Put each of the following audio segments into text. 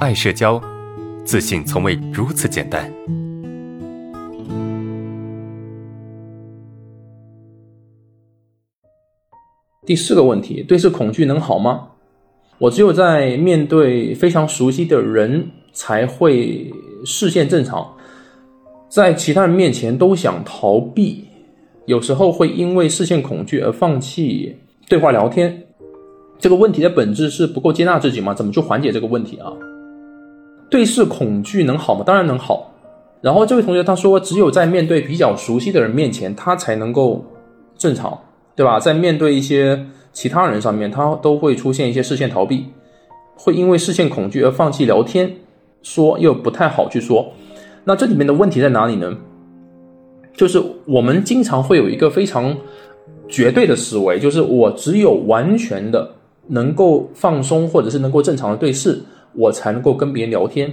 爱社交，自信从未如此简单。第四个问题，对视恐惧能好吗？我只有在面对非常熟悉的人才会视线正常，在其他人面前都想逃避，有时候会因为视线恐惧而放弃对话聊天。这个问题的本质是不够接纳自己吗？怎么去缓解这个问题啊？对视恐惧能好吗？当然能好。然后这位同学他说，只有在面对比较熟悉的人面前，他才能够正常，对吧？在面对一些其他人上面，他都会出现一些视线逃避，会因为视线恐惧而放弃聊天，说又不太好去说。那这里面的问题在哪里呢？就是我们经常会有一个非常绝对的思维，就是我只有完全的。能够放松，或者是能够正常的对视，我才能够跟别人聊天。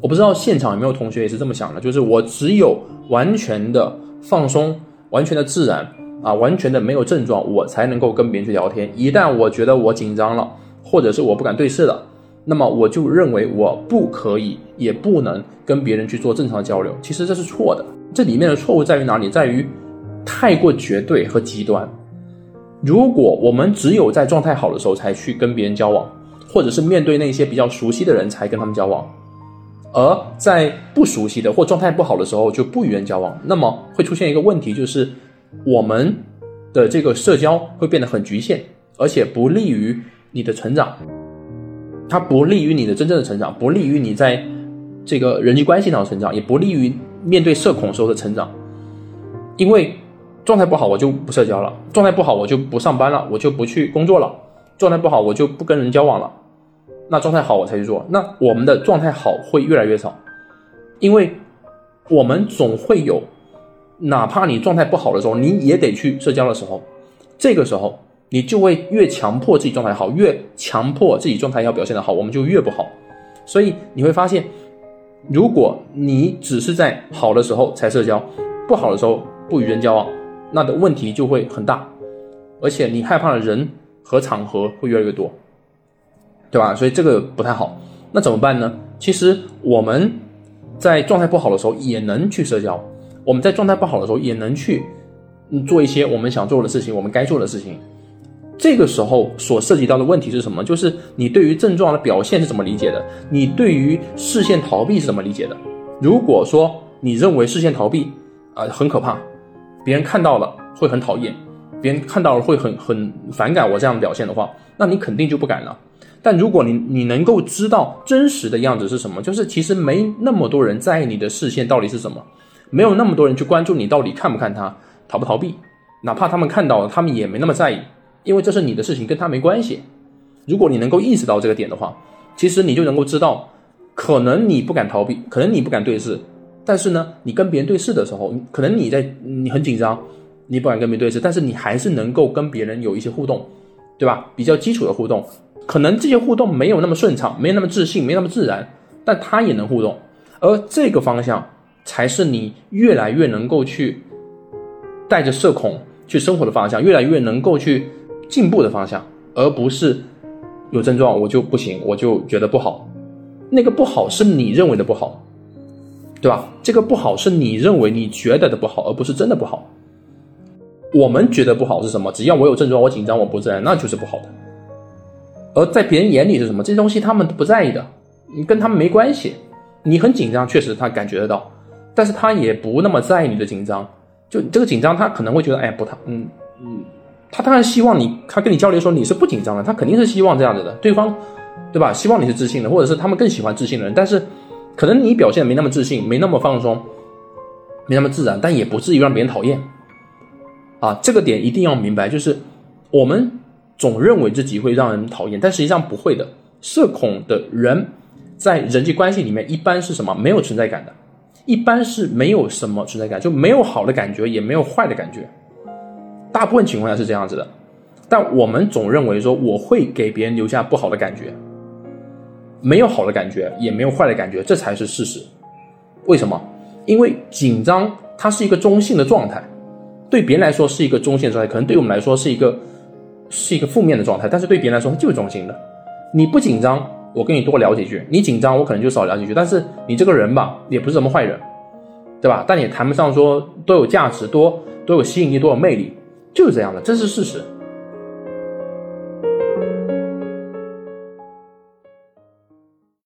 我不知道现场有没有同学也是这么想的，就是我只有完全的放松，完全的自然啊，完全的没有症状，我才能够跟别人去聊天。一旦我觉得我紧张了，或者是我不敢对视了，那么我就认为我不可以，也不能跟别人去做正常的交流。其实这是错的。这里面的错误在于哪里？在于太过绝对和极端。如果我们只有在状态好的时候才去跟别人交往，或者是面对那些比较熟悉的人才跟他们交往，而在不熟悉的或状态不好的时候就不与人交往，那么会出现一个问题，就是我们的这个社交会变得很局限，而且不利于你的成长，它不利于你的真正的成长，不利于你在这个人际关系上的成长，也不利于面对社恐时候的成长，因为。状态不好，我就不社交了；状态不好，我就不上班了，我就不去工作了；状态不好，我就不跟人交往了。那状态好，我才去做。那我们的状态好会越来越少，因为我们总会有，哪怕你状态不好的时候，你也得去社交的时候，这个时候你就会越强迫自己状态好，越强迫自己状态要表现的好，我们就越不好。所以你会发现，如果你只是在好的时候才社交，不好的时候不与人交往。那的问题就会很大，而且你害怕的人和场合会越来越多，对吧？所以这个不太好。那怎么办呢？其实我们在状态不好的时候也能去社交，我们在状态不好的时候也能去做一些我们想做的事情，我们该做的事情。这个时候所涉及到的问题是什么？就是你对于症状的表现是怎么理解的？你对于视线逃避是怎么理解的？如果说你认为视线逃避啊很可怕。别人看到了会很讨厌，别人看到了会很很反感我这样的表现的话，那你肯定就不敢了。但如果你你能够知道真实的样子是什么，就是其实没那么多人在意你的视线到底是什么，没有那么多人去关注你到底看不看他，逃不逃避，哪怕他们看到了，他们也没那么在意，因为这是你的事情，跟他没关系。如果你能够意识到这个点的话，其实你就能够知道，可能你不敢逃避，可能你不敢对视。但是呢，你跟别人对视的时候，可能你在你很紧张，你不敢跟别人对视，但是你还是能够跟别人有一些互动，对吧？比较基础的互动，可能这些互动没有那么顺畅，没有那么自信，没那么自然，但他也能互动，而这个方向才是你越来越能够去带着社恐去生活的方向，越来越能够去进步的方向，而不是有症状我就不行，我就觉得不好，那个不好是你认为的不好。对吧？这个不好是你认为、你觉得的不好，而不是真的不好。我们觉得不好是什么？只要我有症状，我紧张，我不自然，那就是不好的。而在别人眼里是什么？这些东西他们都不在意的，你跟他们没关系。你很紧张，确实他感觉得到，但是他也不那么在意你的紧张。就这个紧张，他可能会觉得，哎，不，他，嗯嗯，他当然希望你，他跟你交流说你是不紧张的，他肯定是希望这样子的，对方，对吧？希望你是自信的，或者是他们更喜欢自信的人，但是。可能你表现没那么自信，没那么放松，没那么自然，但也不至于让别人讨厌。啊，这个点一定要明白，就是我们总认为自己会让人讨厌，但实际上不会的。社恐的人在人际关系里面一般是什么？没有存在感的，一般是没有什么存在感，就没有好的感觉，也没有坏的感觉。大部分情况下是这样子的，但我们总认为说我会给别人留下不好的感觉。没有好的感觉，也没有坏的感觉，这才是事实。为什么？因为紧张它是一个中性的状态，对别人来说是一个中性的状态，可能对我们来说是一个是一个负面的状态，但是对别人来说它就是中性的。你不紧张，我跟你多聊几句；你紧张，我可能就少聊几句。但是你这个人吧，也不是什么坏人，对吧？但也谈不上说多有价值、多多有吸引力、多有魅力，就是这样的，这是事实。